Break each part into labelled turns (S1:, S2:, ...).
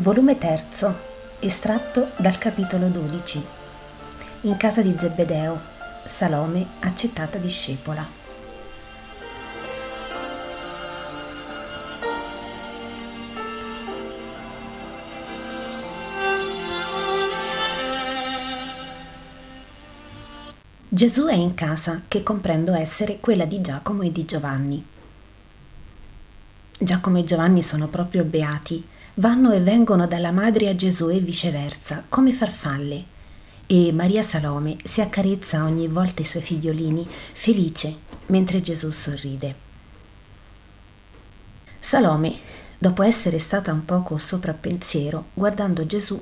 S1: Volume 3, estratto dal capitolo 12. In casa di Zebedeo, Salome accettata discepola. Gesù è in casa che comprendo essere quella di Giacomo e di Giovanni. Giacomo e Giovanni sono proprio beati vanno e vengono dalla madre a Gesù e viceversa, come farfalle. E Maria Salome si accarezza ogni volta i suoi figliolini, felice, mentre Gesù sorride. Salome, dopo essere stata un poco soprappensiero, guardando Gesù,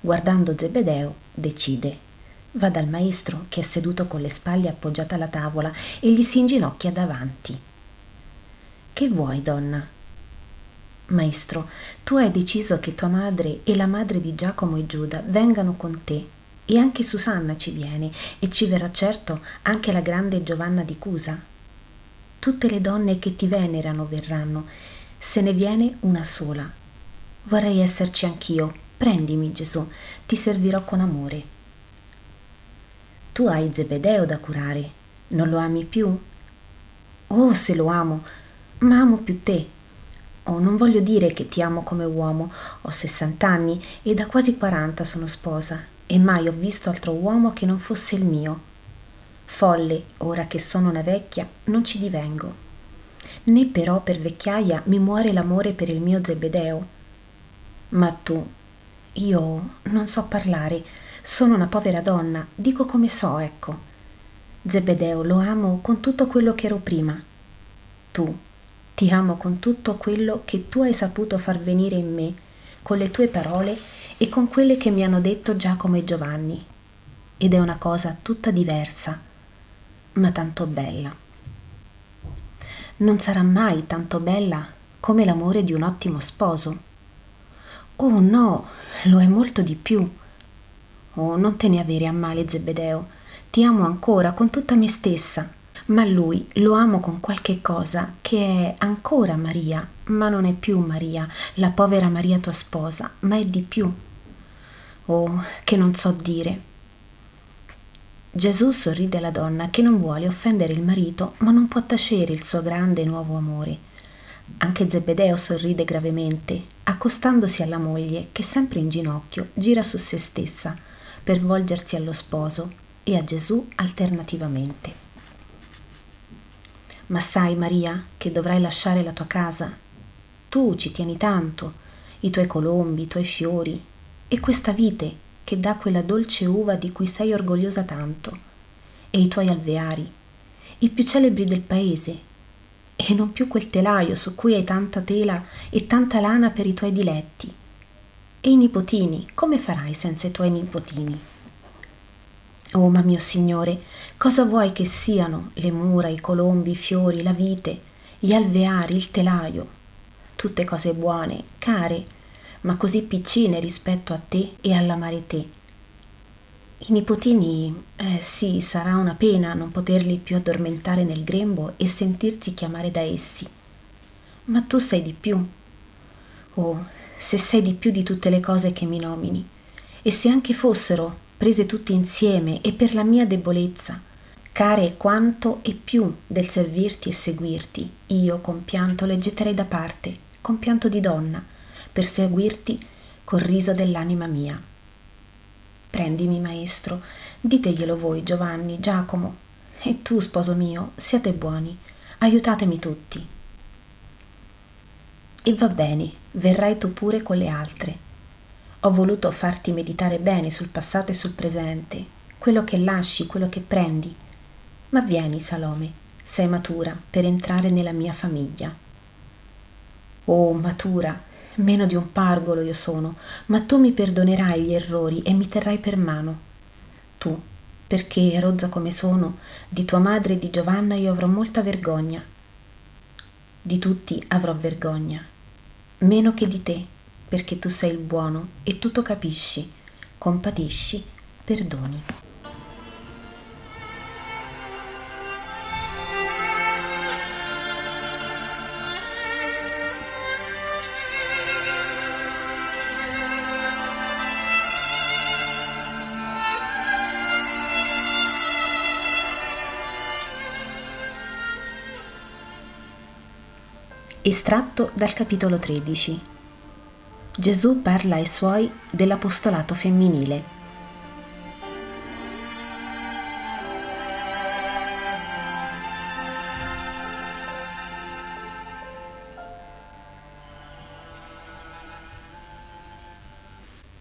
S1: guardando Zebedeo, decide. Va dal maestro che è seduto con le spalle appoggiate alla tavola e gli si inginocchia davanti. Che vuoi, donna? Maestro, tu hai deciso che tua madre e la madre di Giacomo e Giuda vengano con te, e anche Susanna ci viene, e ci verrà certo anche la grande Giovanna di Cusa. Tutte le donne che ti venerano verranno, se ne viene una sola. Vorrei esserci anch'io, prendimi Gesù, ti servirò con amore. Tu hai Zebedeo da curare, non lo ami più? Oh, se lo amo, ma amo più te Oh, non voglio dire che ti amo come uomo, ho 60 anni e da quasi 40 sono sposa e mai ho visto altro uomo che non fosse il mio. Folle, ora che sono una vecchia, non ci divengo. Né però per vecchiaia mi muore l'amore per il mio Zebedeo. Ma tu, io non so parlare, sono una povera donna, dico come so, ecco. Zebedeo lo amo con tutto quello che ero prima. Tu ti amo con tutto quello che tu hai saputo far venire in me, con le tue parole e con quelle che mi hanno detto Giacomo e Giovanni. Ed è una cosa tutta diversa, ma tanto bella. Non sarà mai tanto bella come l'amore di un ottimo sposo. Oh no, lo è molto di più. Oh, non te ne avere a male, Zebedeo. Ti amo ancora con tutta me stessa ma lui lo amo con qualche cosa che è ancora Maria, ma non è più Maria, la povera Maria tua sposa, ma è di più. Oh, che non so dire. Gesù sorride alla donna che non vuole offendere il marito, ma non può tacere il suo grande nuovo amore. Anche Zebedeo sorride gravemente, accostandosi alla moglie che sempre in ginocchio gira su se stessa per volgersi allo sposo e a Gesù alternativamente. Ma sai, Maria, che dovrai lasciare la tua casa. Tu ci tieni tanto, i tuoi colombi, i tuoi fiori e questa vite che dà quella dolce uva di cui sei orgogliosa tanto, e i tuoi alveari, i più celebri del paese, e non più quel telaio su cui hai tanta tela e tanta lana per i tuoi diletti. E i nipotini, come farai senza i tuoi nipotini? Oh, ma mio Signore, cosa vuoi che siano le mura, i colombi, i fiori, la vite, gli alveari, il telaio? Tutte cose buone, care, ma così piccine rispetto a te e all'amare te. I nipotini, eh sì, sarà una pena non poterli più addormentare nel grembo e sentirsi chiamare da essi. Ma tu sei di più. Oh, se sei di più di tutte le cose che mi nomini, e se anche fossero prese tutti insieme e per la mia debolezza, care quanto e più del servirti e seguirti, io con pianto le getterei da parte, con pianto di donna, per seguirti col riso dell'anima mia. Prendimi, maestro, diteglielo voi, Giovanni, Giacomo, e tu, sposo mio, siate buoni, aiutatemi tutti. E va bene, verrai tu pure con le altre, ho voluto farti meditare bene sul passato e sul presente, quello che lasci, quello che prendi. Ma vieni, Salome, sei matura per entrare nella mia famiglia. Oh, matura, meno di un pargolo io sono, ma tu mi perdonerai gli errori e mi terrai per mano. Tu, perché, rozza come sono, di tua madre e di Giovanna io avrò molta vergogna. Di tutti avrò vergogna, meno che di te perché tu sei il buono e tutto capisci, compatisci, perdoni. Estratto dal capitolo 13 Gesù parla ai suoi dell'apostolato femminile.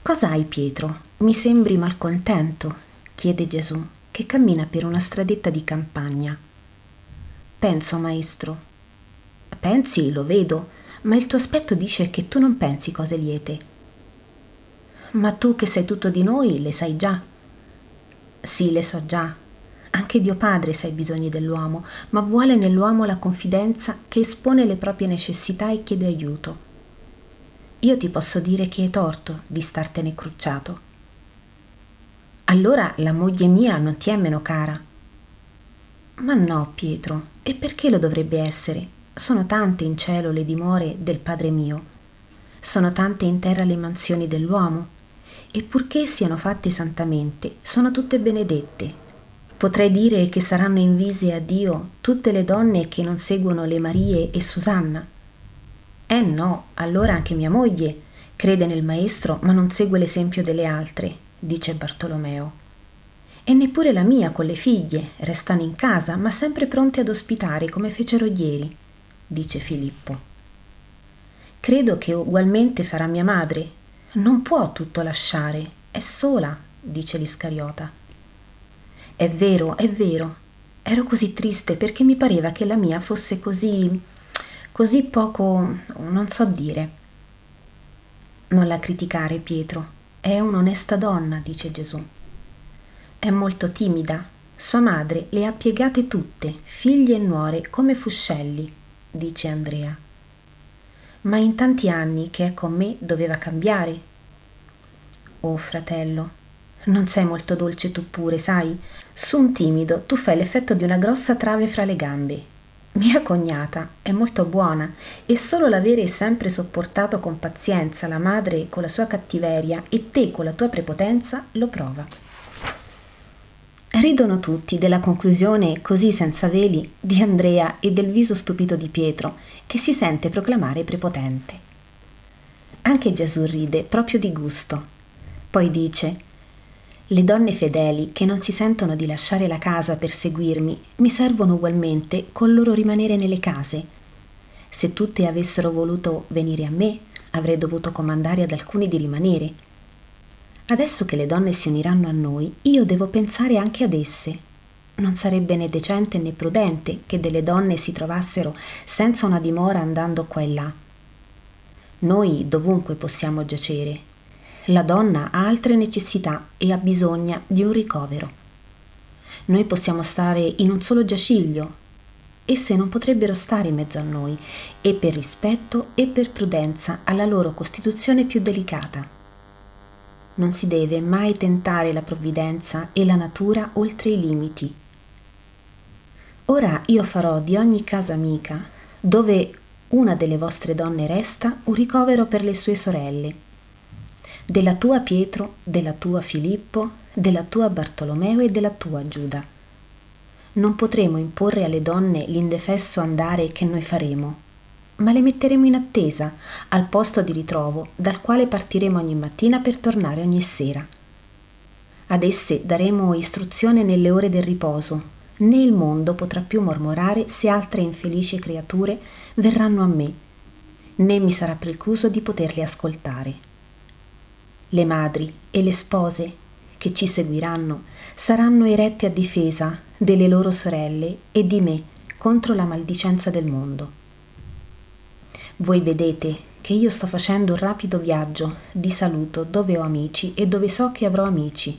S1: Cos'hai Pietro? Mi sembri malcontento, chiede Gesù, che cammina per una stradetta di campagna. Penso, maestro, Pensi, lo vedo, ma il tuo aspetto dice che tu non pensi cose liete. Ma tu che sei tutto di noi, le sai già. Sì, le so già. Anche Dio Padre sa i bisogni dell'uomo, ma vuole nell'uomo la confidenza che espone le proprie necessità e chiede aiuto. Io ti posso dire che è torto di startene crucciato. Allora la moglie mia non ti è meno cara. Ma no, Pietro, e perché lo dovrebbe essere? Sono tante in cielo le dimore del Padre mio, sono tante in terra le mansioni dell'uomo, e purché siano fatte santamente, sono tutte benedette. Potrei dire che saranno invise a Dio tutte le donne che non seguono le Marie e Susanna. Eh no, allora anche mia moglie crede nel Maestro, ma non segue l'esempio delle altre, dice Bartolomeo. E neppure la mia con le figlie restano in casa, ma sempre pronte ad ospitare come fecero ieri dice Filippo. Credo che ugualmente farà mia madre. Non può tutto lasciare, è sola, dice l'Iscariota. È vero, è vero. Ero così triste perché mi pareva che la mia fosse così così poco non so dire. Non la criticare, Pietro. È un'onesta donna, dice Gesù. È molto timida. Sua madre le ha piegate tutte, figlie e nuore, come fuscelli dice Andrea. Ma in tanti anni che è con me doveva cambiare. Oh fratello, non sei molto dolce tu pure, sai? Su un timido tu fai l'effetto di una grossa trave fra le gambe. Mia cognata è molto buona e solo l'avere sempre sopportato con pazienza la madre con la sua cattiveria e te con la tua prepotenza lo prova. Ridono tutti della conclusione così senza veli di Andrea e del viso stupito di Pietro, che si sente proclamare prepotente. Anche Gesù ride proprio di gusto. Poi dice le donne fedeli che non si sentono di lasciare la casa per seguirmi mi servono ugualmente col loro rimanere nelle case. Se tutte avessero voluto venire a me, avrei dovuto comandare ad alcuni di rimanere Adesso che le donne si uniranno a noi, io devo pensare anche ad esse. Non sarebbe né decente né prudente che delle donne si trovassero senza una dimora andando qua e là. Noi dovunque possiamo giacere. La donna ha altre necessità e ha bisogno di un ricovero. Noi possiamo stare in un solo giaciglio, esse non potrebbero stare in mezzo a noi, e per rispetto e per prudenza alla loro costituzione più delicata non si deve mai tentare la provvidenza e la natura oltre i limiti. Ora io farò di ogni casa amica, dove una delle vostre donne resta, un ricovero per le sue sorelle. Della tua Pietro, della tua Filippo, della tua Bartolomeo e della tua Giuda. Non potremo imporre alle donne l'indefesso andare che noi faremo ma le metteremo in attesa al posto di ritrovo dal quale partiremo ogni mattina per tornare ogni sera. Ad esse daremo istruzione nelle ore del riposo, né il mondo potrà più mormorare se altre infelici creature verranno a me, né mi sarà precluso di poterle ascoltare. Le madri e le spose che ci seguiranno saranno erette a difesa delle loro sorelle e di me contro la maldicenza del mondo. Voi vedete che io sto facendo un rapido viaggio di saluto dove ho amici e dove so che avrò amici.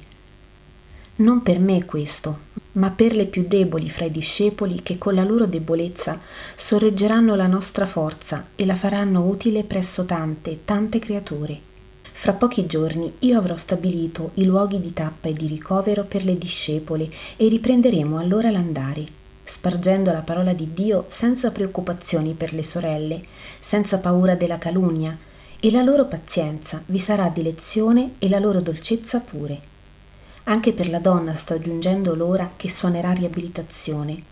S1: Non per me questo, ma per le più deboli fra i discepoli che con la loro debolezza sorreggeranno la nostra forza e la faranno utile presso tante, tante creature. Fra pochi giorni io avrò stabilito i luoghi di tappa e di ricovero per le discepole e riprenderemo allora l'andare spargendo la parola di Dio senza preoccupazioni per le sorelle, senza paura della calunnia, e la loro pazienza vi sarà di lezione e la loro dolcezza pure. Anche per la donna sta giungendo l'ora che suonerà riabilitazione.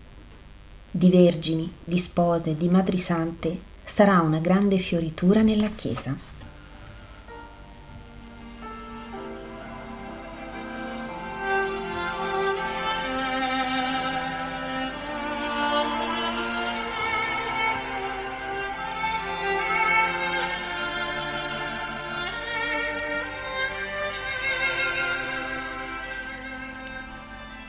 S1: Di vergini, di spose, di madri sante sarà una grande fioritura nella chiesa.